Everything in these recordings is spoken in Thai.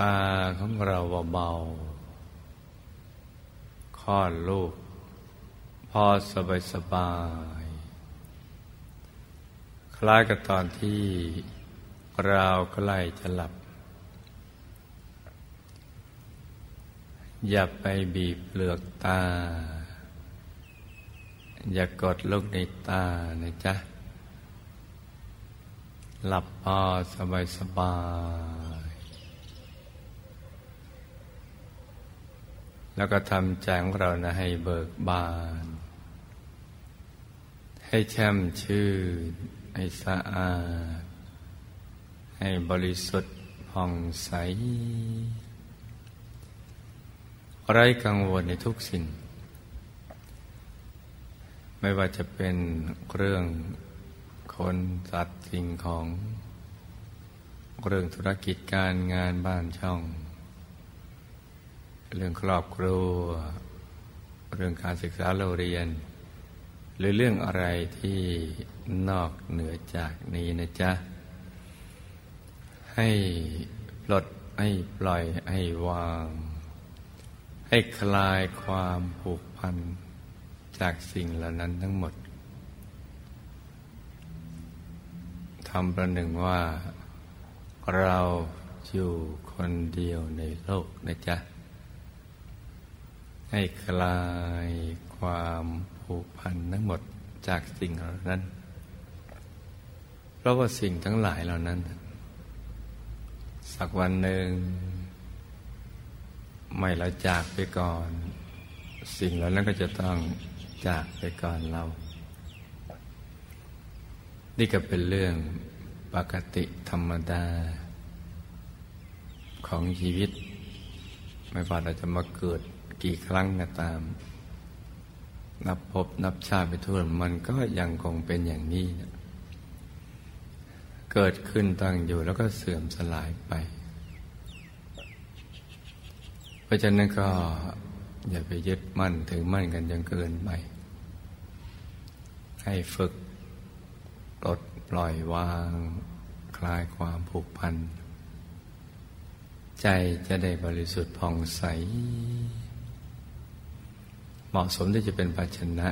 ตาของเราเบาๆคลอดลูก พอสบายสบาย คล้ายกับตอนที่เราใกล้จะหลับ อย่าไปบีบเปลือกตา อย่ากดลูกในตานะจ๊ะ หลับพอสบายสบาย แล้วก็ทำใจของเรานะให้เบิกบาน ให้แช่มชื่น ให้สะอาด ให้บริสุทธิ์ผ่องใส ไร้กังวลในทุกสิ่ง ไม่ว่าจะเป็นเรื่องคนสัตว์สิ่งของ เรื่องธุรกิจการงานบ้านช่อง เรื่องครอบครัว เรื่องการศึกษาเราเรียน หรือเรื่องอะไรที่นอกเหนือจากนี้นะจ๊ะ ให้ปลดให้ปล่อยให้วาง ให้คลายความผูกพันจากสิ่งเหล่านั้นทั้งหมดทำประหนึ่งว่าเราอยู่คนเดียวในโลกนะจ๊ะ ให้คลายความผูกพันทั้งหมดจากสิ่งเหล่านั้น เพราะว่าสิ่งทั้งหลายเหล่านั้น สักวันหนึ่ง ไม่ละจากไปก่อน สิ่งเหล่านั้นก็จะต้องจากไปก่อนเรา นี่ก็เป็นเรื่องปกติธรรมดา ของชีวิต ไม่ว่าเราจะมาเกิด กี่ครั้งก็ตาม นับพบนับชาติไปทั่วมันก็ยังคงเป็นอย่างนี้นะเกิดขึ้นตั้งอยู่แล้วก็เสื่อมสลายไป เพราะฉะนั้นก็อย่าไปยึดมั่นถึงมั่นกันจนเกินไป ให้ฝึกปลดปล่อยวางคลายความผูกพัน ใจจะได้บริสุทธิ์ผ่องใส เหมาะสมที่จะเป็นภาชนะ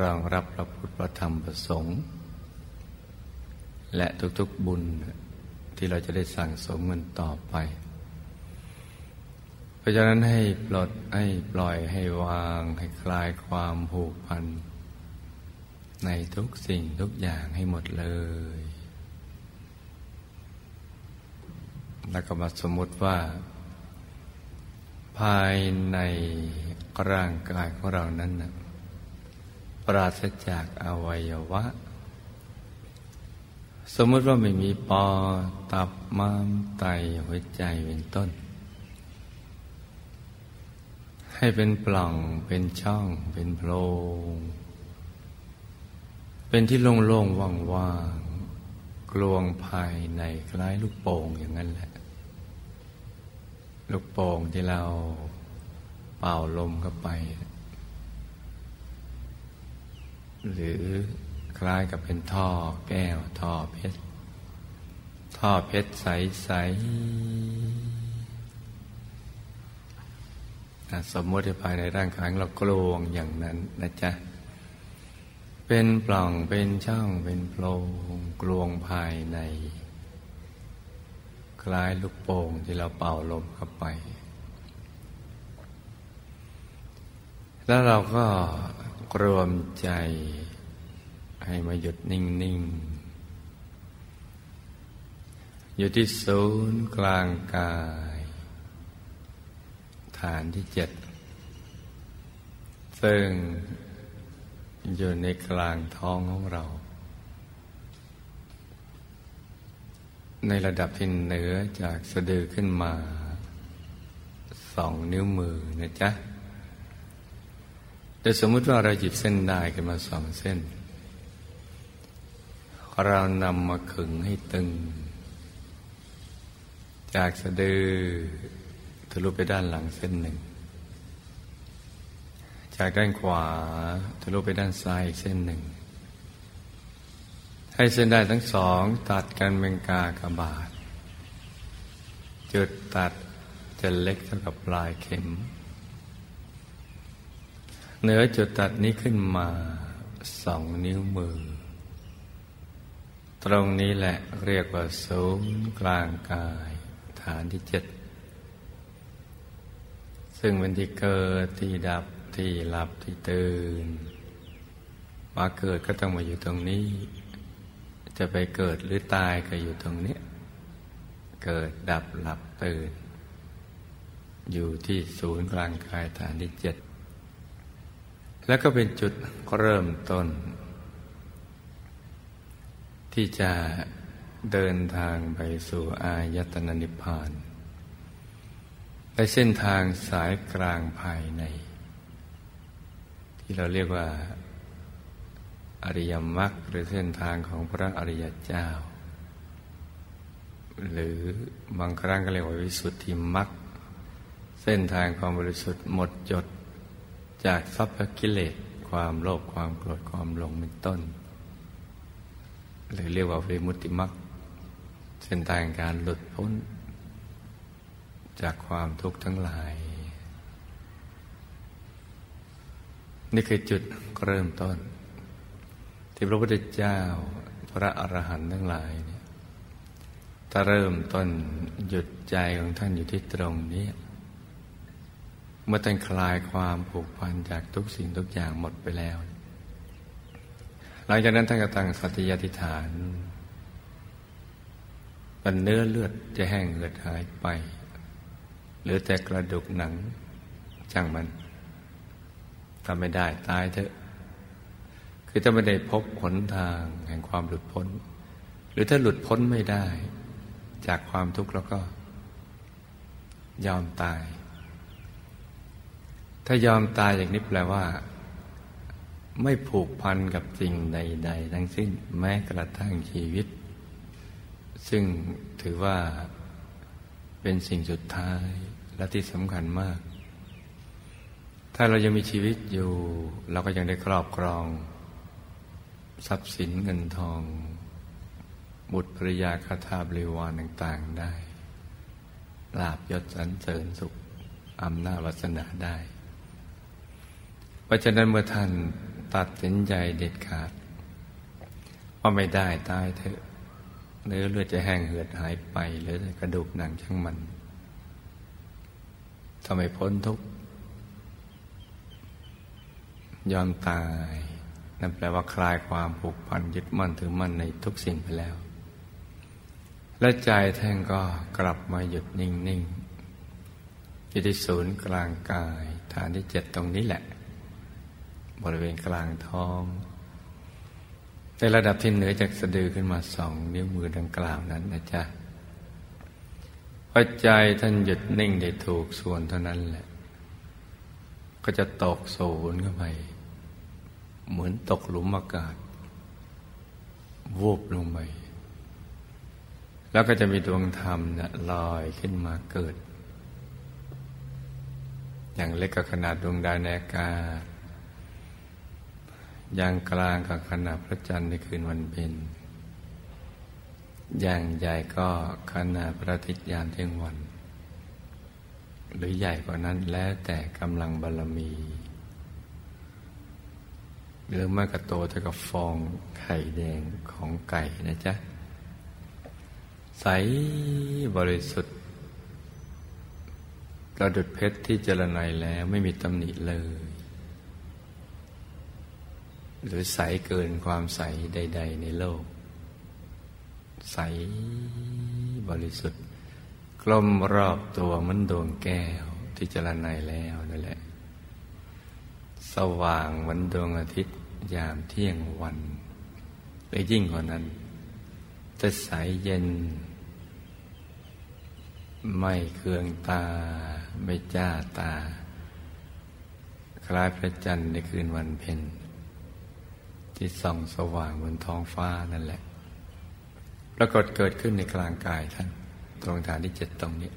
รองรับพระพุทธพระธรรมประสงค์และทุกๆบุญที่เราจะได้สั่งสมมันต่อไป เพราะฉะนั้นให้ปลดให้ปล่อยให้วางให้คลายความผูกพัน ในทุกสิ่งทุกอย่างให้หมดเลย แล้วก็มาสมมติว่า ภายในร่างกายของเรานั้นนะปราศจากอวัยวะ สมมติว่าไม่มีปอตับม้ามไตหัวใจเป็นต้น ให้เป็นปล่องเป็นช่อง เป็นโพรงเป็นที่โล่งๆว่างๆกลวงภายในคล้ายลูกโป่งอย่างนั้นแหละ ลูกโป่งที่เราเป่าลมเข้าไป หรือคล้ายกับเป็นท่อแก้วท่อเพชร ท่อเพชรใสๆสมมติภายในร่างกายเรากลวงอย่างนั้นนะจ๊ะ เป็นปล่องเป็นช่องเป็นโพรงกลวงภายใน คล้ายลูกโป่งที่เราเป่าลมเข้าไป แล้วเราก็รวมใจให้มาหยุดนิ่ง ๆ อยู่ที่ศูนย์กลางกาย ฐานที่เจ็ด ซึ่งอยู่ในกลางท้องของเรา ในระดับที่เหนือจากสะดือขึ้นมาสองนิ้วมือนะจ๊ะแต่สมมุติว่าเราหยิบเส้นได้ขึ้นมาสองเส้น เรานำมาขึงให้ตึง จากสะดือทะลุไปด้านหลังเส้นหนึ่ง จากด้านขวาทะลุไปด้านซ้ายอีกเส้นหนึ่ง ให้เส้นได้ทั้งสองตัดกันเป็นกากบาท จุดตัดจะเล็กเท่ากับปลายเข็ม เหนือจุดตัดนี้ขึ้นมาสองนิ้วมือ ตรงนี้แหละเรียกว่าศูนย์กลางกาย ฐานที่เจ็ด ซึ่งเป็นที่เกิดที่ดับที่หลับที่ตื่นมาเกิดก็ต้องมาอยู่ตรงนี้ จะไปเกิดหรือตายก็อยู่ตรงนี้ เกิดดับหลับตื่น อยู่ที่ศูนย์กลางกายฐานที่เจ็ด แล้วก็เป็นจุดเริ่มต้น ที่จะเดินทางไปสู่อายตนะนิพพานในเส้นทางสายกลางภายใน ที่เราเรียกว่า อริยมรรคหรือเส้นทางของพระอริยเจ้า หรือบางครั้งก็เรียกว่าวิสุทธิมรรคเส้นทางความบริสุทธิ์หมดจดจากทรัพย์กิเลสความโลภความโกรธความหลงเป็นต้น หรือเรียกว่าวิมุตติมรรคเส้นทางการหลุดพ้น จากความทุกข์ทั้งหลาย นี่คือจุดเริ่มต้น ที่พระพุทธเจ้าพระอรหันต์ทั้งหลายเนี่ยถ้าเริ่มต้นหยุดใจของท่านอยู่ที่ตรงนี้เมื่อท่านคลายความผูกพันจากทุกสิ่งทุกอย่างหมดไปแล้ว หลังจากนั้นท่านก็ตั้งสัตยาธิฐานเป็นเนื้อเลือดจะแห้งเหือดหายไปหรือแต่กระดูกหนังช่างมันถ้าไม่ได้ตายเถอะ คือถ้าไม่ได้พบหนทางแห่งความหลุดพ้น หรือถ้าหลุดพ้นไม่ได้ จากความทุกข์แล้วก็ ยอมตาย ถ้ายอมตายอย่างนี้แปลว่า ไม่ผูกพันกับสิ่งใด ๆ ทั้งสิ้นแม้กระทั่งชีวิต ซึ่งถือว่าเป็นสิ่งสุดท้ายและที่สำคัญมาก ถ้าเรายังมีชีวิตอยู่ เราก็ยังได้ครอบครอง ทรัพย์สินเงินทอง บุตรภริยาคาถาบริวารต่างๆได้ลาบยศสรรเสริญสุขอำนาจวัสนาได้เพราะฉะนั้นเมื่อท่านตัดสินใจเด็ดขาด ว่าไม่ได้ตายเถอะเนื้อเลือดจะแห้งเหือดหายไปหรือกระดูกหนังช่างมันทำไมพ้นทุกข์ยอมตาย นั่นแปลว่าคลายความผูกพันยึดมั่นถือมั่นในทุกสิ่งไปแล้ว และใจแท่งก็กลับมาหยุดนิ่งๆอยู่ที่ศูนย์กลางกายฐานที่เจ็ดตรงนี้แหละ บริเวณกลางท้อง ในระดับที่เหนือจากสะดือขึ้นมาสองนิ้วมือดังกล่าวนั้นนะจ๊ะพอใจท่านหยุดนิ่งได้ถูกส่วนเท่านั้นแหละ ก็จะตกศูนย์เข้าไป เหมือนตกหลุมอากาศวูบลงไป แล้วก็จะมีดวงธรรมนี่ยลอยขึ้นมาเกิด อย่างเล็กกับขนาดดวงดาวในอากาศ อย่างกลางกับขนาดพระจันทร์ในคืนวันเพ็ญ อย่างใหญ่ก็ขนาดพระอาทิตย์ยามเที่ยงวัน หรือใหญ่กว่านั้นแล้วแต่กำลังบารรมี หรือมากระโตเท่ากับฟองไข่แดงของไก่นะจ๊ะ ใสบริสุทธิ์ระดุดเพชรที่เจรไนแล้วไม่มีตำหนิเลย หรือใสเกินความใสใด ๆ ในโลก ใสบริสุทธิ์ กลมรอบตัวมันดวงแก้วที่เจรไนแล้วนั่นแหละ สว่างเหมือนดวงอาทิตย์ยามเที่ยงวันหรือยิ่งกว่านั้น จะใสเย็น ไม่เคืองตา ไม่จ้าตา คล้ายพระจันทร์ในคืนวันเพ็ญที่ส่องสว่างบนท้องฟ้านั่นแหละปรากฏเกิดขึ้นในกลางกายท่าน ตรงฐานที่เจ็ดตรงนี้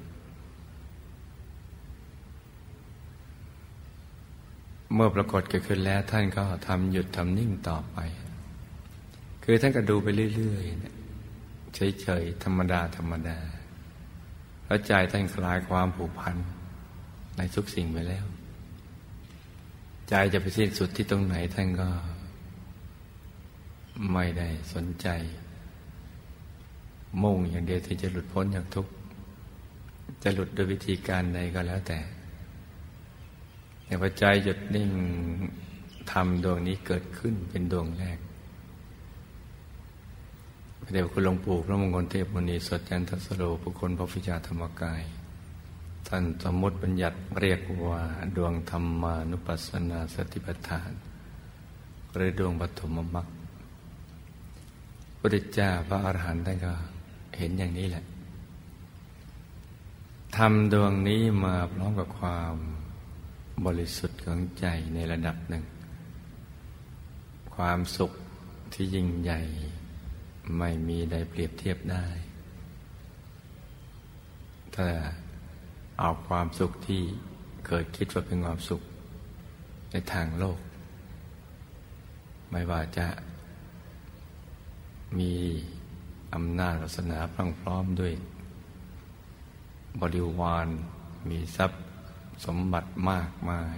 เมื่อปรากฏเกิดขึ้นแล้วท่านก็ทำหยุดทำนิ่งต่อไป คือท่านก็ดูไปเรื่อยๆเฉยๆธรรมดาธรรมดาแล้วใจท่านคลายความผูกพันในทุกสิ่งไปแล้ว ใจจะไปสิ้นสุดที่ตรงไหนท่านก็ ไม่ได้สนใจ มุ่งอย่างเดียวที่จะหลุดพ้นจากทุกข์จะหลุดโดยวิธีการใดก็แล้วแต่ แต่พอใจหยุดนิ่งทำดวงนี้เกิดขึ้นเป็นดวงแรกเดี๋ยวคุณหลวงปู่พระมงคลเทพมุนีสดจันทสโลผู้คนพระฟิจาธรรมกาย ท่านสมมติบัญญัติเรียกว่าดวงธรรมานุปัสสนาสติปัฏฐาน หรือดวงปฐมมรรคพระเจ้าพระอรหันต์ท่านก็เห็นอย่างนี้แหละทำดวงนี้มาพร้อมกับความ บริสุทธิ์ของใจในระดับหนึ่ง ความสุขที่ยิ่งใหญ่ไม่มีใดเปรียบเทียบได้ ถ้าเอาความสุขที่เกิดคิดว่าเป็นความสุขในทางโลก ไม่ว่าจะมีอำนาจศาสนาพรั่งพร้อมด้วย บริวารมีทรัพย์ สมบัติมากมาย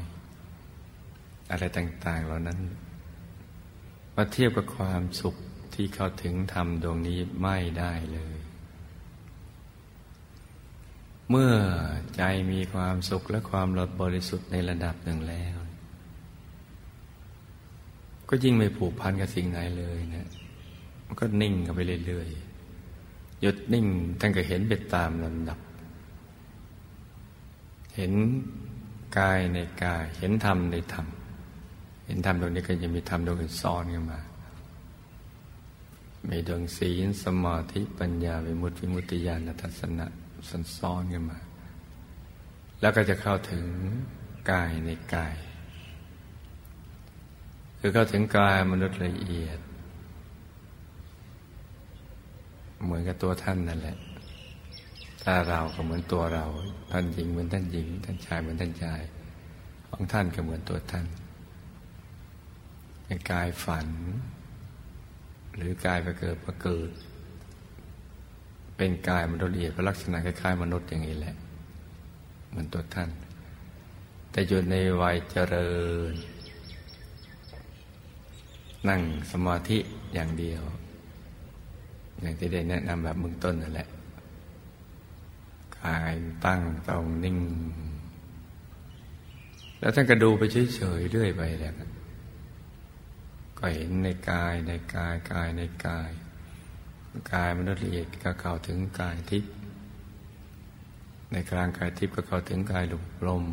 อะไรต่าง ๆ เหล่านั้น มาเทียบกับความสุขที่เข้าถึงธรรมดวงนี้ไม่ได้เลย เมื่อใจมีความสุขและความหลดบริสุทธิ์ในระดับหนึ่งแล้ว ก็ยิ่งไม่ผูกพันกับสิ่งไหนเลยนะมันก็นิ่งกันไปเรื่อยๆหยุดนิ่งท่านก็เห็นไปตามลำดับ เห็นกายในกาย เห็นธรรมในธรรม เห็นธรรมตรงนี้ก็จะมีธรรมดวงอื่นซ้อนกันมา มีดวงศีลสมาธิปัญญาวิมุตติวิมุตติญาณทัศนะสันซ้อนกันมา แล้วก็จะเข้าถึงกายในกาย คือเข้าถึงกายมนุษย์ละเอียด เหมือนกับตัวท่านนั่นแหละ ถ้าเราก็เหมือนตัวเรา ท่านหญิงเหมือนท่านหญิง ท่านชายเหมือนท่านชาย ของท่านก็เหมือนตัวท่านเป็นกายฝัน หรือกายไปเกิดประเกิด เป็นกายมนุษย์ละเอียดลักษณะคล้ายๆมนุษย์อย่างนี้แหละเหมือนตัวท่าน แต่อยู่ในวัยเจริญ นั่งสมาธิอย่างเดียว อย่างที่ได้แนะนำแบบมึงต้นนั่นแหละายตั้งตรงนิ่ง แล้วท่านก็ดูไปเฉยๆเรื่อยไปแหละก็เห็นในกายในกายกายในกาย กายมนุษย์ละเอียดก็เข้าถึงกายทิพย์ในกลางกายทิพย์ก็เข้าถึงกายลูกลม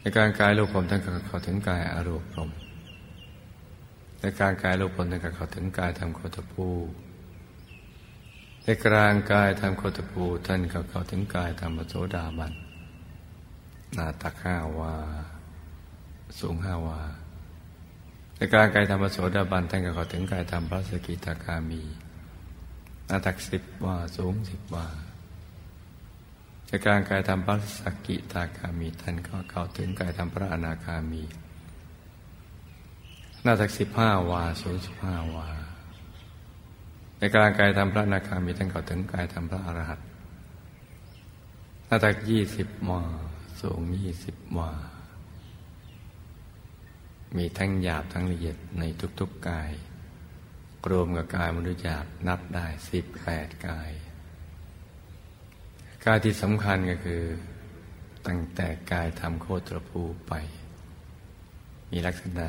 ในการกายลูกลมท่านก็เข้าถึงกายอารมณ์ลมในการกายลูกลมท่านก็เข้าถึงกายทำโคตภู ในกลางกายทำโคตภูท่านก็เข้าถึงกายทำปโสดาบันหน้าตักห้าวา สูงห้าวาในกลารกายธรรมโสดาบันท่านก็เข้าถึงกายธรรมพระสกิตาคามีนาตักสิบวาสูงสิบวาในกลารกายธรรมพระสกิตาคามีท่านก็เข้าถึงกายธรรมพระอนาคามีนาตักสิบห้าวาสูงสิบห้าวา ในการกายธรรมพระนาคามีท่านเข้าถึงกายธรรมพระอรหันต์หน้าตักยี่สิบวาสูงยี่สิบวามีทั้งหยาบทั้งละเอียดในทุกๆกาย รวมกับกายมนุษย์หยาบนับได้สิบแปดกาย กายที่สำคัญก็คือ ตั้งแต่กายทำโคตรภูไป มีลักษณะ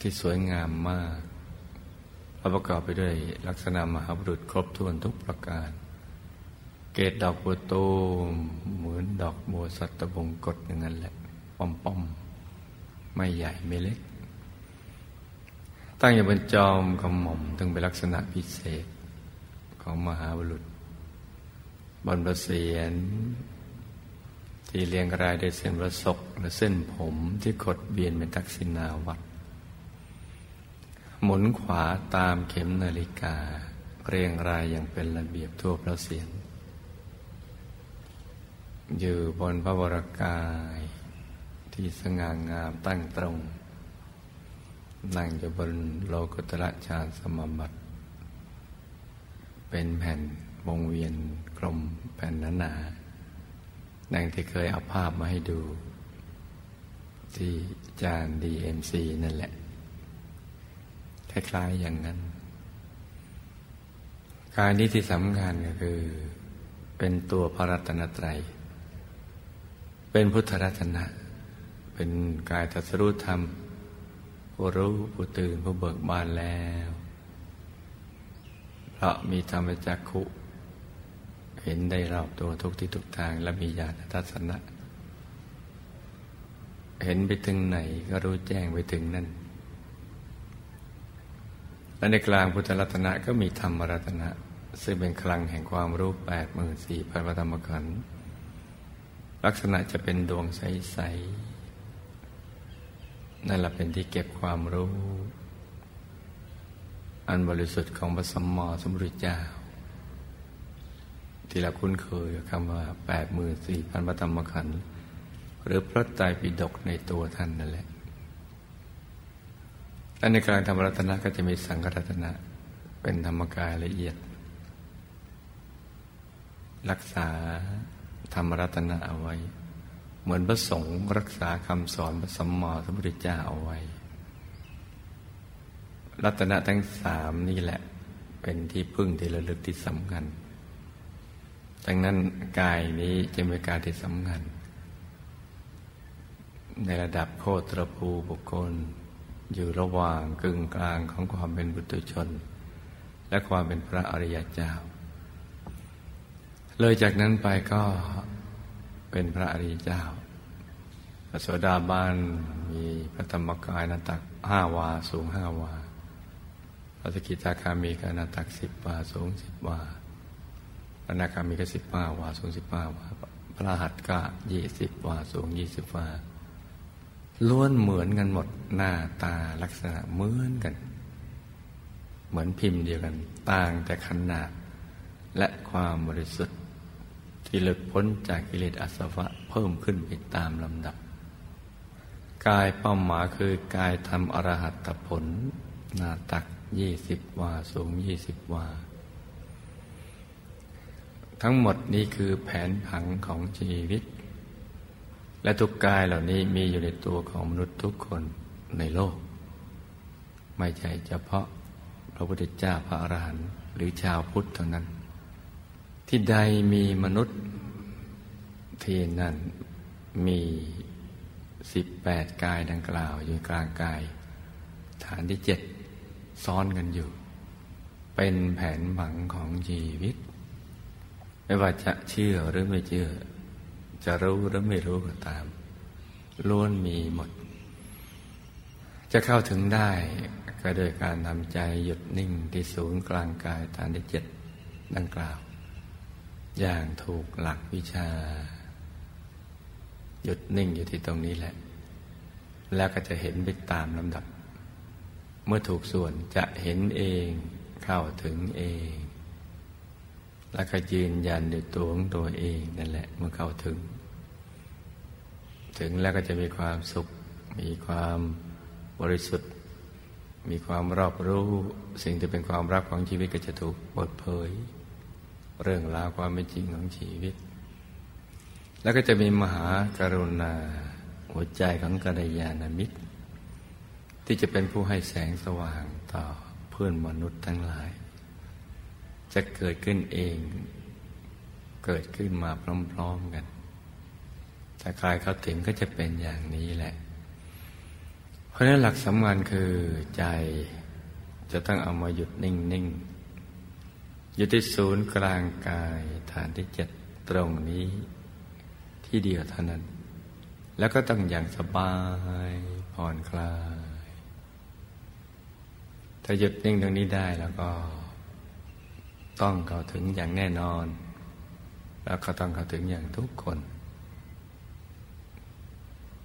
ที่สวยงามมาก ประกอบไปด้วยลักษณะมหาบุรุษครบถ้วนทุกประการ เกตดอกบัวตูมเหมือนดอกบัวสัตบงกฎอย่างนั้นแหละป้อมป้อมไม่ใหญ่ไม่เล็ก ตั้งอยู่บนจอมกระหม่อมถึงเป็นลักษณะพิเศษของมหาบุรุษ บนประเสียน ที่เรียงรายด้วยเส้นประศกและเส้นผมที่ขดเบียนเป็นทักษิณาวัด หมุนขวาตามเข็มนาฬิกา เรียงรายอย่างเป็นระเบียบทั่วพระเสียนอยู่บนพระวรากาย ที่สง่างามตั้งตรง นั่งอยู่บนโลกุตระชาญสมบัติ เป็นแผ่นวงเวียนกลมแผ่นหนาๆดังที่เคยเอาภาพมาให้ดู ที่จานดีเอ็มซีนั่นแหละ คล้ายๆอย่างนั้น การนี้ที่สำคัญก็คือ เป็นตัวพระรัตนตรัย เป็นพุทธรัตนะ เป็นกายทัศรู้ธรรม ผู้รู้ผู้ตื่นผู้เบิกบานแล้ว เพราะมีธรรมจักขุเห็นได้รอบตัวทุกที่ทุกทางและมีญาณทัศนะ เห็นไปถึงไหนก็รู้แจ้งไปถึงนั่น และในกลางพุทธรัตนะก็มีธรรมรัตนะ ซึ่งเป็นคลังแห่งความรู้แปดหมื่นสี่พันธรรมขันธ์ลักษณะจะเป็นดวงใส ๆ นั่นแหละเป็นที่เก็บความรู้ อันบริสุทธิ์ของพระสัมมาสัมพุทธเจ้า ที่เราคุ้นเคยคำว่าแปดหมื่นสี่พันพระธรรมขันธ์หรือพระไตรปิฎกในตัวท่านนั่นแหละ และในกลางธรรมรัตนะก็จะมีสังฆรัตนะ เป็นธรรมกายละเอียด รักษาธรรมรัตนะเอาไว้ เหมือนพระสงฆ์รักษาคำสอนพระสัมมาสัมพุทธเจ้าเอาไว้ รัตนะทั้งสามนี่แหละ เป็นที่พึ่งที่ระลึกที่สำคัญดังนั้นกายนี้จะเป็นกายที่สำคัญ ในระดับโคตรภูบุคคล อยู่ระหว่างกึ่งกลางของความเป็นบุตรชน และความเป็นพระอริยเจ้า เลยจากนั้นไปก็เป็นพระอริยเจ้าพระโสดาบันมีพระธรรมกายนาตักห้าวาสูงห้าวาพระสกิทาคามีก็นาตักสิบวาสูงสิบวาพระนาคามีก็สิบห้าวาสูงสิบห้าวาพระหัตก็ยี่สิบวาสูงยี่สิบวา ล้วนเหมือนกันหมดหน้าตาลักษณะเหมือนกัน เหมือนพิมพ์เดียวกัน ต่างแต่ขนาด และความบริสุทธิ์ ที่หลุดพ้นจากกิเลสอาสวะเพิ่มขึ้นไปตามลำดับ กายเป้าหมายคือกายทำอรหัตผล หน้าตักยี่สิบวาสูงยี่สิบวาทั้งหมดนี้คือแผนผังของชีวิต และทุกกายเหล่านี้มีอยู่ในตัวของมนุษย์ทุกคนในโลก ไม่ใช่เฉพาะพระพุทธเจ้าพระอรหันต์หรือชาวพุทธเท่านั้น ที่ใดมีมนุษย์ที่นั่นมีสิบแปดกายดังกล่าวอยู่กลางกาย ฐานที่เจ็ดซ้อนกันอยู่ เป็นแผนผังของชีวิต ไม่ว่าจะเชื่อหรือไม่เชื่อ จะรู้หรือไม่รู้ก็ตามล้วนมีหมด จะเข้าถึงได้ก็โดยการทำใจหยุดนิ่งที่ศูนย์กลางกายฐานที่เจ็ดดังกล่าว อย่างถูกหลักวิชา หยุดนิ่งอยู่ที่ตรงนี้แหละ แล้วก็จะเห็นไปตามลำดับ เมื่อถูกส่วนจะเห็นเองเข้าถึงเอง แล้วก็ยืนยันด้วยตัวของตัวเองนั่นแหละเมื่อเข้าถึง ถึงแล้วก็จะมีความสุข มีความบริสุทธิ์ มีความรอบรู้ สิ่งที่เป็นความรับของชีวิตก็จะถูกเปิดเผย เรื่องราวความเป็นจริงของชีวิต แล้วก็จะมีมหากรุณาหัวใจของกัลยาณมิตร ที่จะเป็นผู้ให้แสงสว่างต่อเพื่อนมนุษย์ทั้งหลาย จะเกิดขึ้นเอง เกิดขึ้นมาพร้อม ๆกัน ถ้าใครเขาถึงก็จะเป็นอย่างนี้แหละ เพราะนั้นหลักสำคัญคือใจจะต้องเอามาหยุดนิ่งๆอยู่ที่ศูนย์กลางกายฐานที่เจ็ดตรงนี้ที่เดียวเท่านั้น แล้วก็ต้องอย่างสบายผ่อนคลาย ถ้าหยุดนิ่งตรงนี้ได้แล้วก็ ต้องเข้าถึงอย่างแน่นอน แล้วก็ต้องเข้าถึงอย่างทุกคน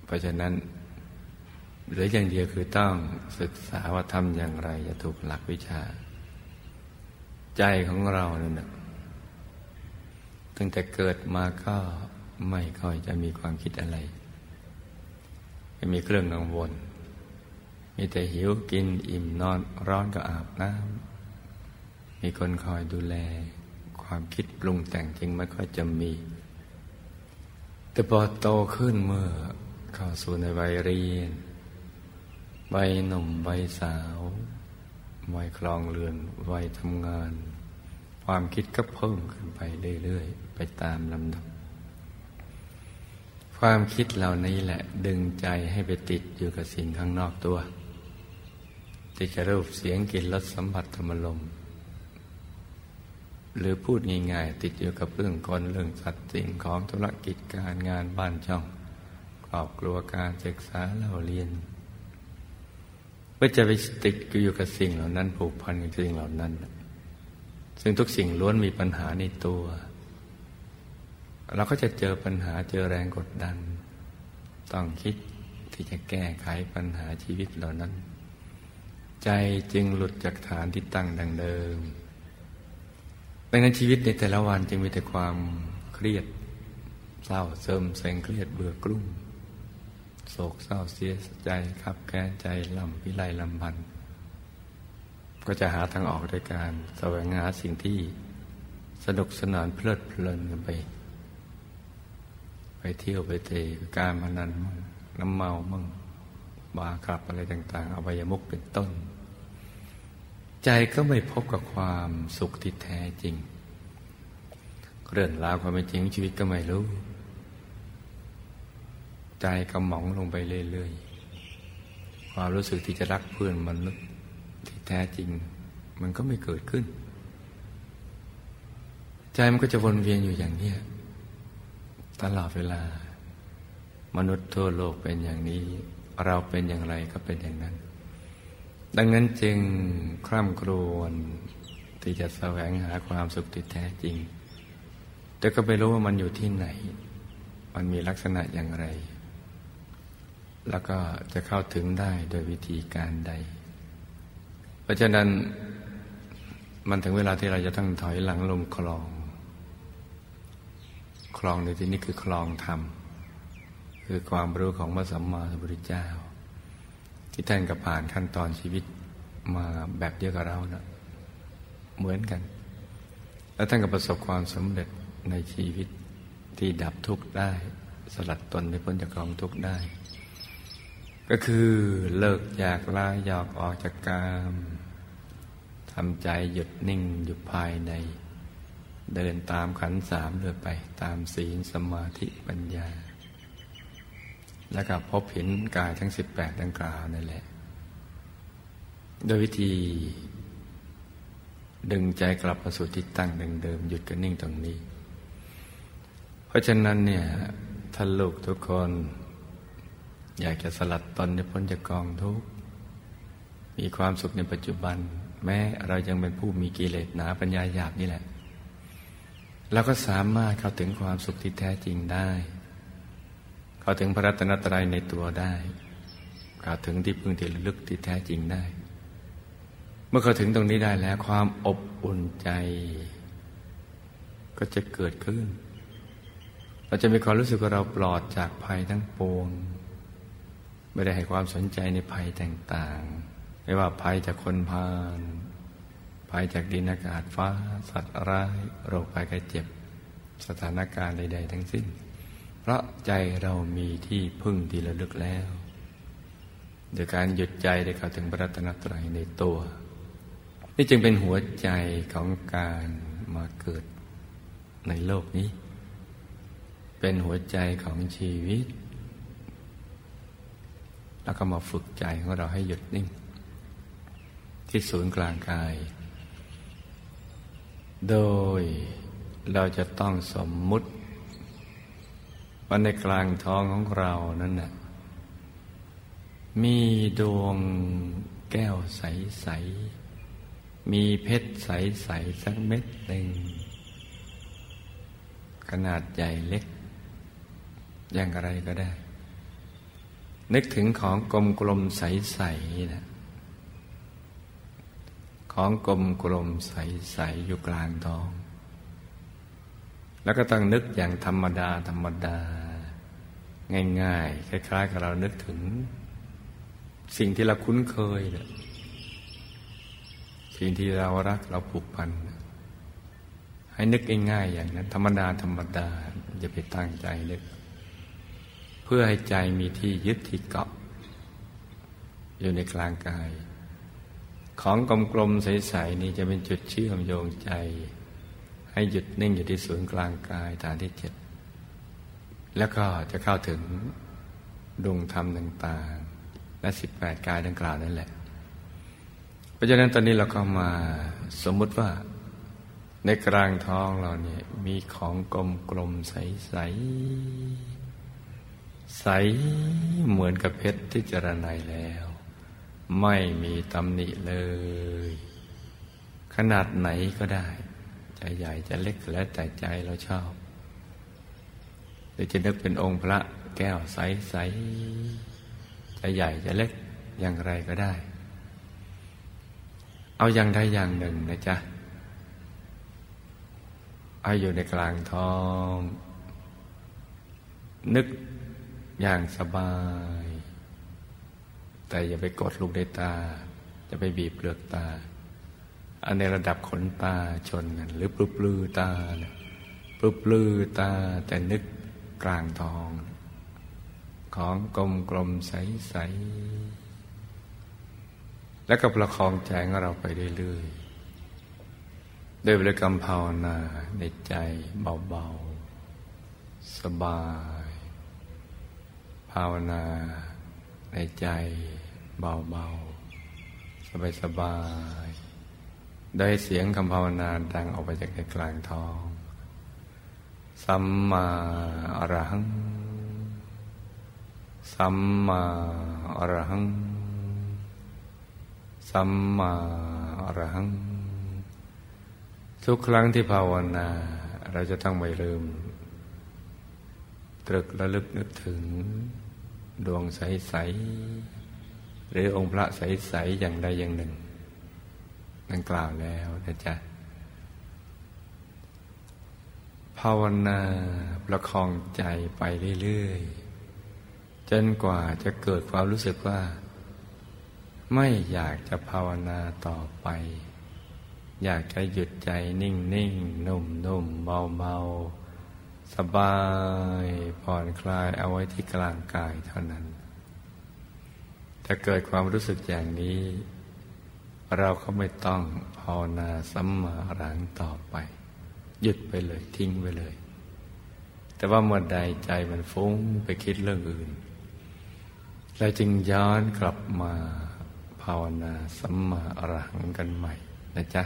เพราะฉะนั้นเหลืออย่างเดียวคือต้องศึกษาว่าทำอย่างไรจะถูกหลักวิชา ใจของเราเนี่ยตั้งแต่เกิดมาก็ไม่ค่อยจะมีความคิดอะไรไม่มีเครื่องกังวล มีแต่หิวกินอิ่มนอนร้อนก็อาบน้ำมีคนคอยดูแล ความคิดปรุงแต่งจริงไม่ค่อยจะมี แต่พอโตขึ้นเมื่อ เข้าสู่ในวัยเรียน วัยหนุ่ม วัยสาว วัยคลองเรือน วัยทำงาน ความคิดก็เพิ่มขึ้นไปเรื่อยๆ ไปตามลำดับ ความคิดเหล่านี้แหละดึงใจให้ไปติดอยู่กับสิ่งข้างนอกตัว ติดกับรูปเสียงกลิ่นรสสัมผัสธรรมลมหรือพูดง่ายๆ ติดอยู่กับเรื่องคนเรื่องสัตว์สิ่งของธุรกิจการงานบ้านช่อง ครอบครัวการศึกษาเล่าเรียนเพื่อจะไปติดอยู่กับสิ่งเหล่านั้นผูกพันกับสิ่งเหล่านั้น ซึ่งทุกสิ่งล้วนมีปัญหาในตัว เราก็จะเจอปัญหาเจอแรงกดดัน ต้องคิดที่จะแก้ไขปัญหาชีวิตเหล่านั้น ใจจึงหลุดจากฐานที่ตั้งดังเดิม ดังนั้นชีวิตในแต่ละวันจึงมีแต่ความเครียด เศร้าเสริมเซ็งเครียดเบื่อกลุ้ม ศกเศร้าเสียใจขับแค้นใจลำพิไรลำพัน ก็จะหาทางออกโดยการแสวงหาสิ่งที่สนุกสนานเพลิดเพลินกันไป ไปเที่ยวไปเตะการพนันมั่งน้ำเมามั่งบาขับอะไรต่างๆอวัยมุกเป็นต้น ใจก็ไม่พบกับความสุขที่แท้จริง เรื่องราวความเป็นจริงชีวิตก็ไม่รู้ ใจกระหม่องลงไปเรื่อยๆ ความรู้สึกที่จะรักเพื่อนมนุษย์ที่แท้จริง มันก็ไม่เกิดขึ้น ใจมันก็จะวนเวียนอยู่อย่างนี้ตลอดเวลา มนุษย์ทั่วโลกเป็นอย่างนี้ เราเป็นอย่างไรก็เป็นอย่างนั้น ดังนั้นจึงคร่ำครวญที่จะแสวงหาความสุขที่แท้จริง แต่ก็ไม่รู้ว่ามันอยู่ที่ไหน มันมีลักษณะอย่างไร แล้วก็จะเข้าถึงได้โดยวิธีการใด เพราะฉะนั้นมันถึงเวลาที่เราจะต้องถอยหลังลงคลอง คลองในที่นี้คือคลองธรรม คือความรู้ของพระสัมมาสัมพุทธเจ้า ที่ท่านก็ผ่านขั้นตอนชีวิตมาแบบเดียวกับเรานะเหมือนกัน แล้วท่านก็ประสบความสำเร็จในชีวิตที่ดับทุกข์ได้ สลัดตนในพ้นจากกองทุกข์ได้ ก็คือเลิกอยากลาอยากออกจากกามทำใจหยุดนิ่งอยู่ภายใน เดินตามขันสามเรื่อยไปตามศีลสมาธิปัญญา แล้วก็พบเห็นกายทั้งสิบแปดดังกล่าวนั่นแหละ โดยวิธี ดึงใจกลับมาสู่ที่ตั้งเดิมหยุดกันนิ่งตรงนี้ เพราะฉะนั้นเนี่ยท่านลูกทุกคน อยากจะสลัดตนในพ้นจากกองทุกข์มีความสุขในปัจจุบัน แม้เรายังเป็นผู้มีกิเลสหนาปัญญาหยาบนี่แหละเราก็สามารถเข้าถึงความสุขที่แท้จริงได้ เข้าถึงพระรัตนตรัยในตัวได้เข้าถึงที่พึ่งที่ลึกที่แท้จริงได้ เมื่อเข้าถึงตรงนี้ได้แล้วความอบอุ่นใจ ก็จะเกิดขึ้น เราจะมีความรู้สึกว่าเราปลอดจากภัยทั้งปวง ไม่ได้ให้ความสนใจในภัยต่างๆ ไม่ว่าภัยจากคนพาลภัยจากดินอากาศฟ้า สัตว์ร้าย โรคภัยไข้เจ็บ สถานการณ์ใด ๆ ทั้งสิ้น เพราะใจเรามีที่พึ่งที่ระลึกแล้ว โดยการหยุดใจได้เข้าถึงพระรัตนตรัยในตัว นี่จึงเป็นหัวใจของการมาเกิดในโลกนี้ เป็นหัวใจของชีวิต แล้วก็มาฝึกใจของเราให้หยุดนิ่ง ที่ศูนย์กลางกาย โดยเราจะต้องสมมุติว่าในกลางท้องของเรานั้นน่ะมีดวงแก้วใส ๆ มีเพชรใส ๆ สักเม็ดหนึ่ง ขนาดใหญ่เล็กอย่างไรก็ได้ นึกถึงของกลมกลมใสๆนะของกลมกลมใสๆอยู่กลางท้อง แล้วก็ต้องนึกอย่างธรรมดาธรรมดา ง่ายๆ คล้ายๆ กับเรานึกถึง สิ่งที่เราคุ้นเคยเนี่ยสิ่งที่เรารักเราผูกพันให้นึกง่ายๆอย่างนั้น ธรรมดาธรรมดาอย่าไปตั้งใจนึก เพื่อให้ใจมีที่ยึดที่เกาะ อยู่ในกลางกาย ของกลมๆใสๆนี้จะเป็นจุดเชื่อมโยงใจ ให้หยุดนิ่งอยู่ที่ศูนย์กลางกายฐานที่เจ็ดแล้วก็จะเข้าถึงดวงธรรมต่างๆ และสิบแปดกายดังกล่าวนั่นแหละ เพราะฉะนั้นตอนนี้เราก็มาสมมุติว่าในกลางท้องเราเนี่ยมีของกลมกลมใสใส ใสเหมือนกับเพชรที่จรนัยแล้ว ไม่มีตำหนิเลย ขนาดไหนก็ได้ ใจใหญ่จะเล็กแล้วแต่ใจเราชอบหรือจะนึกเป็นองค์พระแก้วใสใสจะใหญ่จะเล็กอย่างไรก็ได้ เอาอย่างใดอย่างหนึ่งนะจ๊ะเอาอยู่ในกลางท้อง นึก อย่างสบาย แต่อย่าไปกดลูกในตา จะไปบีบเปลือกตา อันในระดับขนตาชนกัน หรือปลือตาปลือปลือตาแต่นึกกลางทอง ของกลมกลมใสใสแล้วก็ประคองใจของเราไปเรื่อยๆด้วยบริกรรมภาวนาในใจเบา ๆ สบาย ภาวนาในใจเบาๆ สบายๆ ได้เสียงคำภาวนาดังออกไปจากในกลางท้อง สัมมาอรหัง สัมมาอรหัง สัมมาอรหัง ทุกครั้งที่ภาวนา เราจะต้องไม่ลืม ตรึกระลึกนึกถึง ดวงใส ๆ หรือองค์พระใส ๆ อย่างใดอย่างหนึ่งนั่นกล่าวแล้วนะจ๊ะ ภาวนาประคองใจไปเรื่อย ๆ จนกว่าจะเกิดความรู้สึกว่า ไม่อยากจะภาวนาต่อไป อยากจะหยุดใจนิ่งนิ่งนุ่มนุ่มเบาเบา สบายผ่อนคลายเอาไว้ที่กลางกายเท่านั้น ถ้าเกิดความรู้สึกอย่างนี้ เราก็ไม่ต้องภาวนาสัมมาหลังต่อไป หยุดไปเลยทิ้งไปเลย แต่ว่าเมื่อใดใจมันฟุ้งไปคิดเรื่องอื่นเราจึงย้อนกลับมาภาวนาสัมมาอรหังกันใหม่นะจ๊ะ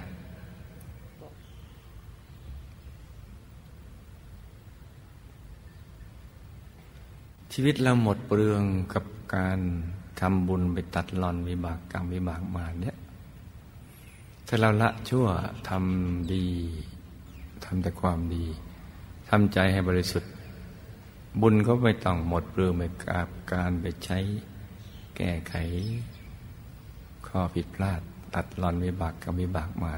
ชีวิตเราหมดเปลืองกับการทำบุญไปตัดหลอนวิบากกรรมวิบากมาเนี่ยถ้าเราละชั่วทำดีทำแต่ความดีทำใจให้บริสุทธิ์ บุญก็ไม่ต้องหมดเปลืองไปกับการไปใช้แก้ไข ข้อผิดพลาด ตัดรอนวิบากกับวิบากมา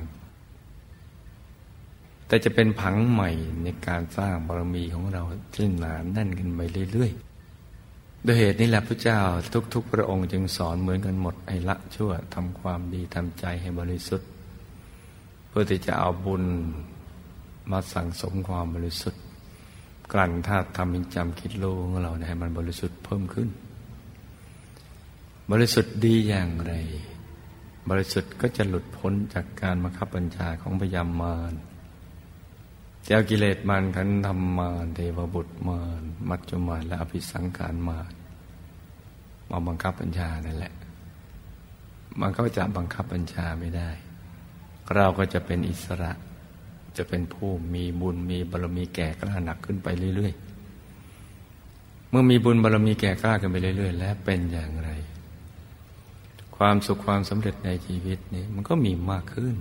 แต่จะเป็นผังใหม่ในการสร้างบารมีของเราที่หนาแน่นขึ้นไปเรื่อยๆ โดยเหตุนี้แหละพระเจ้าทุก ๆ พระองค์จึงสอนเหมือนกันหมดไอ้ละชั่วทำความดีทำใจให้บริสุทธิ์ เพื่อที่จะเอาบุญมาสั่งสมความบริสุทธิ์ กลั่นธาตุทำมิจำคิดโลของเราให้มันบริสุทธิ์เพิ่มขึ้น บริสุทธิ์ดีอย่างไร บริสุทธิ์ก็จะหลุดพ้นจากการบังคับบัญชาของพยามาร เจ้ากิเลสมารขันธรรมารเทวบุตรมารมัจจุมารและอภิสังขารมารมาบังคับบัญชานั่นแหละ มันก็จะบังคับบัญชาไม่ได้ เราก็จะเป็นอิสระ จะเป็นผู้มีบุญมีบารมีแก่กล้าหนักขึ้นไปเรื่อย ๆ เมื่อมีบุญบารมีแก่กล้าขึ้นไปเรื่อย ๆ แล้วเป็นอย่างไร ความสุขความสำเร็จในชีวิตนี้มันก็มีมากขึ้น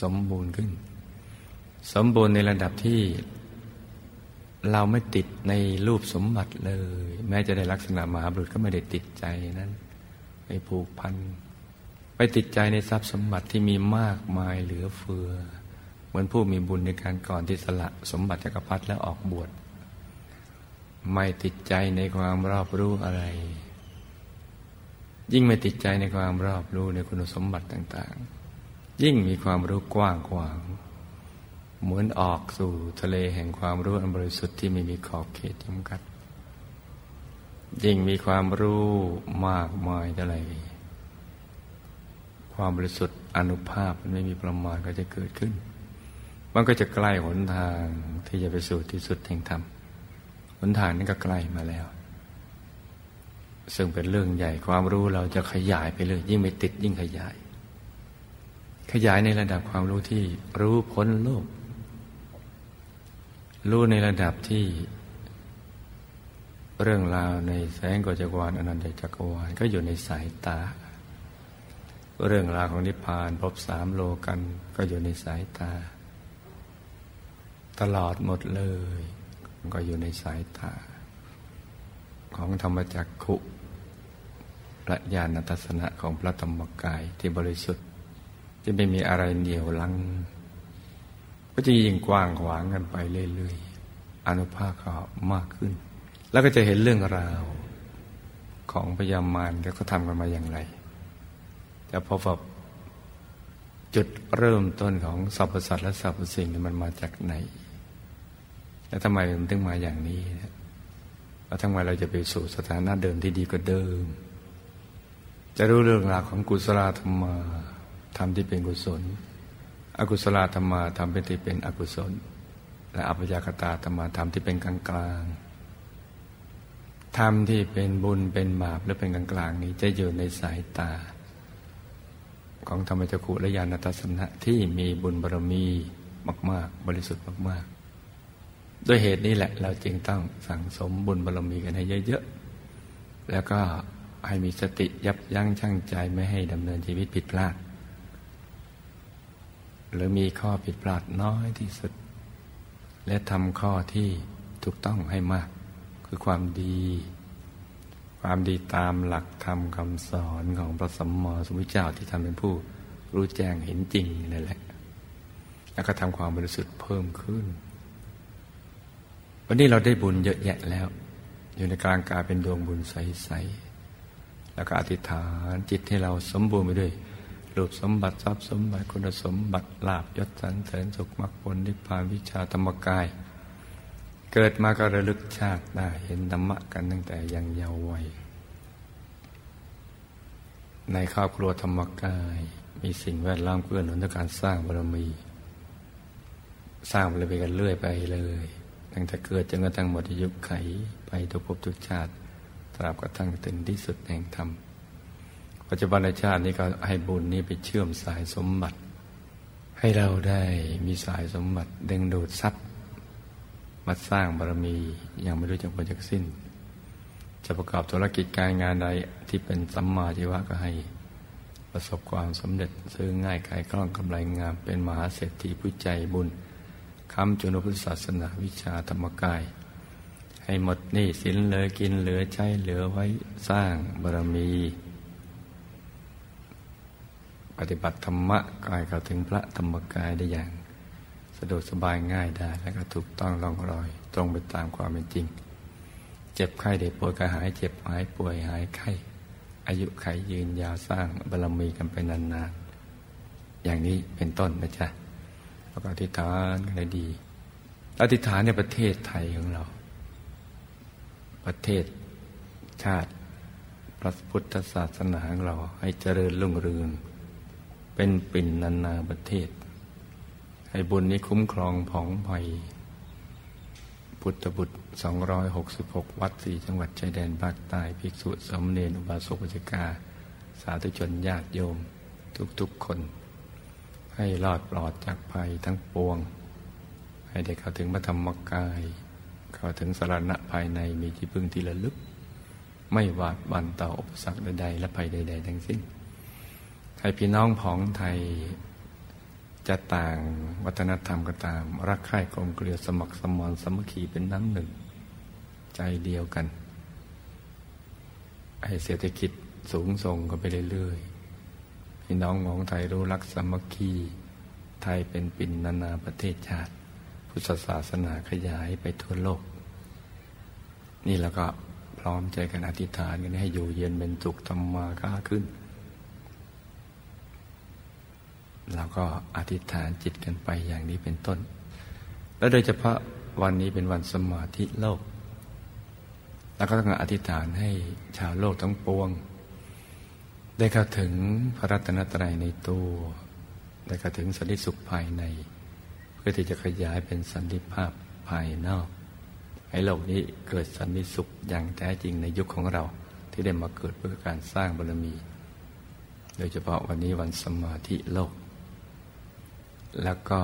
สมบูรณ์ขึ้น สมบูรณ์ในระดับที่ เราไม่ติดในรูปสมบัติเลย แม้จะได้ลักษณะมหาบุรุษก็ไม่ได้ติดใจนั้นไม่ผูกพันไม่ติดใจในทรัพย์สมบัติที่มีมากมายเหลือเฟือ เหมือนผู้มีบุญในการก่อนที่สละสมบัติจักรพรรดิแล้วออกบวชไม่ติดใจในความรอบรู้อะไร ยิ่งไม่ติดใจในความรอบรู้ในคุณสมบัติต่าง ๆ ยิ่งมีความรู้กว้างขวาง เหมือนออกสู่ทะเลแห่งความรู้อันบริสุทธิ์ที่ไม่มีขอบเขตจำกัด ยิ่งมีความรู้มากมายเท่าไรความบริสุทธิ์อนุภาพมันไม่มีประมาณก็จะเกิดขึ้น มันก็จะใกล้หนทางที่จะไปสู่ที่สุดแห่งธรรมหนทางนี้นก็ใกล้มาแล้ว ซึ่งเป็นเรื่องใหญ่ความรู้เราจะขยายไปเลยยิ่งไม่ติดยิ่งขยาย ขยายในระดับความรู้ที่รู้พ้นโลก รู้ในระดับที่ เรื่องราวในแสงกจักรวาลอนันตจักรวาลก็อยู่ในสายตา เรื่องราวของนิพพานพบสามโลกันก็อยู่ในสายตา ตลอดหมดเลย ก็อยู่ในสายตา ของธรรมจักขุพระญาณทัศนะของพระธรรมกายที่บริสุทธิ์ ที่ไม่มีอะไรเหนียวลัง ก็จะยิ่งกว้างขวางกันไปเรื่อยๆอนุภาคก็มากขึ้น แล้วก็จะเห็นเรื่องราวของพยามารแล้วก็ทำกันมาอย่างไร แต่พอพบจุดเริ่มต้นของสรรพสัตว์และสรรพสิ่งมันมาจากไหน แล้วทำไมมันถึงมาอย่างนี้แล้วทำไมเราจะไปสู่สถานะเดิมที่ดีกว่าเดิม จะรู้เรื่องราวของกุศลธรรมธรรมที่เป็นกุศล อกุศลธรรมาธรรมเป็นที่เป็นอกุศล และอัปยากตาธรรมาธรรมที่เป็นกลางกลางธรรมที่เป็นบุญเป็นบาปและเป็นกลางกลางนี้จะอยู่ในสายตา ของธรรมจักขุและญาณทัศนะที่มีบุญบารมีมาก ๆ บริสุทธิ์มาก ๆ ด้วยเหตุนี้แหละเราจึงต้องสั่งสมบุญบารมีกันให้เยอะ ๆ แล้วก็ให้มีสติยับยั้งชั่งใจไม่ให้ดำเนินชีวิตผิดพลาด หรือมีข้อผิดพลาดน้อยที่สุด และทำข้อที่ถูกต้องให้มาก คือความดี ความดีตามหลักธรรมคำสอนของพระสัมมาสัมพุทธเจ้าที่ทำเป็นผู้รู้แจ้งเห็นจริงนั่นแหละ แล้วก็ทำความบริสุทธิ์เพิ่มขึ้น วันนี้เราได้บุญเยอะแยะแล้ว อยู่ในกลางกายเป็นดวงบุญใส ๆ แล้วก็อธิษฐานจิตให้เราสมบูรณ์ไปด้วย รูปสมบัติทรัพย์สมบัติคุณสมบัติลาบยศสันเสริญสุขมรรคผลนิพพานวิชาธรรมกาย เกิดมาก็ระลึกชาติได้เห็นธรรมะกันตั้งแต่ยังเยาว์วัย ในครอบครัวธรรมกาย มีสิ่งแวดล้อมเกื้อหนุนในการสร้างบารมี สร้างบารมีกันเรื่อยไปเลยตั้งแต่เกิดจนกระทั่งหมดอายุไขไปทุกภพทุกชาติตราบกระทั่งถึงที่สุดแห่งธรรม ปัจจุบันชาตินี้ก็ให้บุญนี้ไปเชื่อมสายสมบัติ ให้เราได้มีสายสมบัติดึงดูดทรัพย์ มาสร้างบารมีอย่างไม่รู้จักวันจากสิ้น จะประกอบธุรกิจการงานใดที่เป็นสัมมาชีวะก็ให้ประสบความสำเร็จซื้อง่ายขายคล่องกำไรงามเป็นมหาเศรษฐีผู้ใจบุญคำจุนพุทธศาสนาวิชาธรรมกาย ให้หมดนี่สินเหลือกินเหลือใช้เหลือไว้สร้างบารมี ปฏิบัติธรรมะกายเข้าถึงพระธรรมกายได้อย่าง สะดวกสบายง่ายได้และก็ถูกต้องลองรอย ตรงไปตามความเป็นจริง เจ็บไข้เด็กป่วยก็หายเจ็บหายป่วยหายไข้อายุไขยืนยาวสร้างบารมีกันไปนานๆ อย่างนี้เป็นต้นนะจ๊ะแล้วก็อธิษฐานกันได้ดีอธิษฐานในประเทศไทยของเรา ประเทศชาติพระพุทธศาสนาของเราให้เจริญรุ่งเรือง เป็นปิ่นนานาประเทศ ให้บุญนี้คุ้มครองผองภัยพุทธบุตร 266 วัดสี่จังหวัดชายแดนภาคใต้ภิกษุสมเนรอุบาสกปัจกา สาธุชนญาติโยม ทุกๆคน ให้รอดปลอดจากภัยทั้งปวง ให้ได้เข้าถึงพระธรรมกาย เข้าถึงสารณะภายในมีที่พึ่งที่ระลึก ไม่หวาดบันต่ออุปสรรคใดๆและภัยใด ๆ ทั้งสิ้น ใครพี่น้องผองไทยจะต่างวัฒนธรรมก็ตาม รักใคร่กลมเกลียวสมัครสมานสมัคคีเป็นน้ำหนึ่ง ใจเดียวกันไอเศรษฐกิจสูงส่งก็ไปเรื่อยๆพี่น้องของไทยรู้รักสมัคคีไทยเป็นปิ่นนานาประเทศชาติ พุทธศาสนาขยายไปทั่วโลก นี่แล้วก็พร้อมใจกันอธิษฐานกันให้อยู่เย็นเป็นสุขธรรมาค้าขึ้น แล้วก็อธิษฐานจิตกันไปอย่างนี้เป็นต้น และโดยเฉพาะวันนี้เป็นวันสมาธิโลก แล้วก็ต้องอธิษฐานให้ชาวโลกทั้งปวง ได้เข้าถึงพระรัตนตรัยในตัว ได้เข้าถึงสันติสุขภายใน เพื่อที่จะขยายเป็นสันติภาพภายนอก ให้โลกนี้เกิดสันติสุขอย่างแท้จริงในยุคของเราที่ได้มาเกิดเพื่อการสร้างบารมี โดยเฉพาะวันนี้วันสมาธิโลก แล้วก็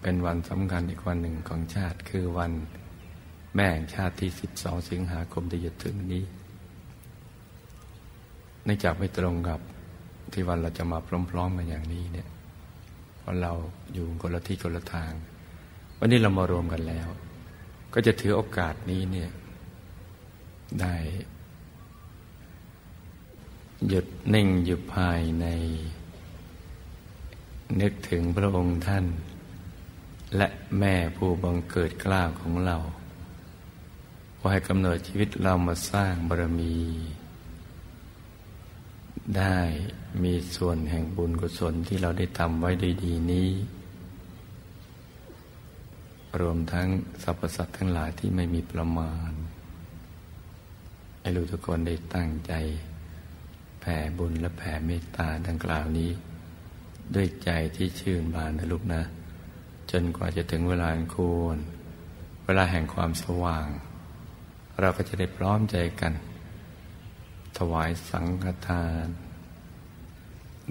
เป็นวันสำคัญอีกวันหนึ่งของชาติ คือวันแม่งชาติที่ 12 สิงหาคมที่จะถึงนี้เนื่องจากไม่ตรงกับที่วันเราจะมาพร้อมๆกันอย่างนี้เนี่ยเพราะเราอยู่คนละที่คนละทาง วันนี้เรามารวมกันแล้ว ก็จะถือโอกาสนี้เนี่ยได้ หยุดนิ่งอยู่ภายใน นึกถึงพระองค์ท่าน และแม่ผู้บังเกิดกล้าวของเราว่าให้กำเนิดชีวิตเรามาสร้างบารมี ได้มีส่วนแห่งบุญกุศลที่เราได้ทำไว้ดีดีนี้ รวมทั้งสรรพสัตว์ทั้งหลายที่ไม่มีประมาณ ให้รู้ทุกคนได้ตั้งใจ แผ่บุญและแผ่เมตตาดังกล่าวนี้ ด้วยใจที่ชื่นบานนะลูกนะ จนกว่าจะถึงเวลาอันควร เวลาแห่งความสว่าง เราก็จะได้พร้อมใจกัน ถวายสังฆทาน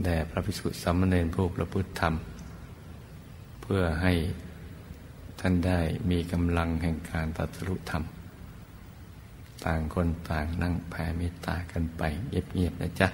แด่พระภิกษุสามเณรผู้ประพฤติธรรม เพื่อให้ท่านได้มีกำลังแห่งการตัดรุธรรม ต่างคนต่างนั่งแผ่เมตตากันไปเงียบๆนะจ๊ะ